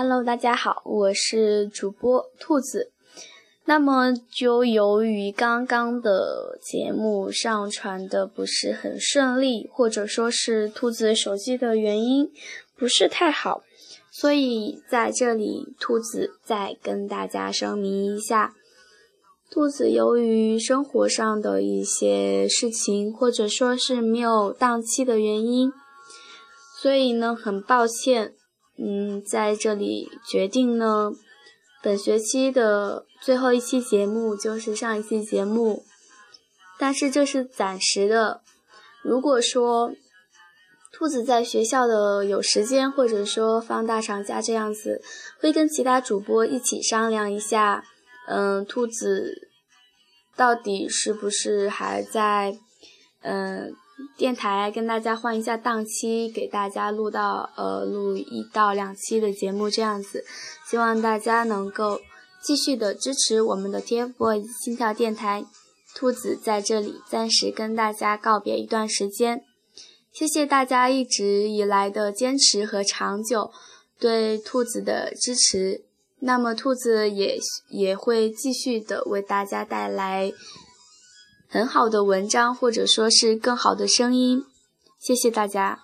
Hello，大家好，我是主播兔子。那么，就由于刚刚的节目上传的不是很顺利，或者说是兔子手机的原因不是太好，所以在这里，兔子再跟大家声明一下：兔子由于生活上的一些事情，或者说是没有档期的原因，所以呢，很抱歉。嗯，在这里决定呢，本学期的最后一期节目就是上一期节目，但是这是暂时的。如果说兔子在学校的有时间，或者说放大长假这样子，会跟其他主播一起商量一下，嗯，兔子到底是不是还在，嗯。电台跟大家换一下档期，给大家录到呃录一到两期的节目这样子，希望大家能够继续的支持我们的 TFBOYS 心跳电台。兔子在这里暂时跟大家告别一段时间，谢谢大家一直以来的坚持和长久对兔子的支持。那么兔子也也会继续的为大家带来。很好的文章，或者说是更好的声音，谢谢大家。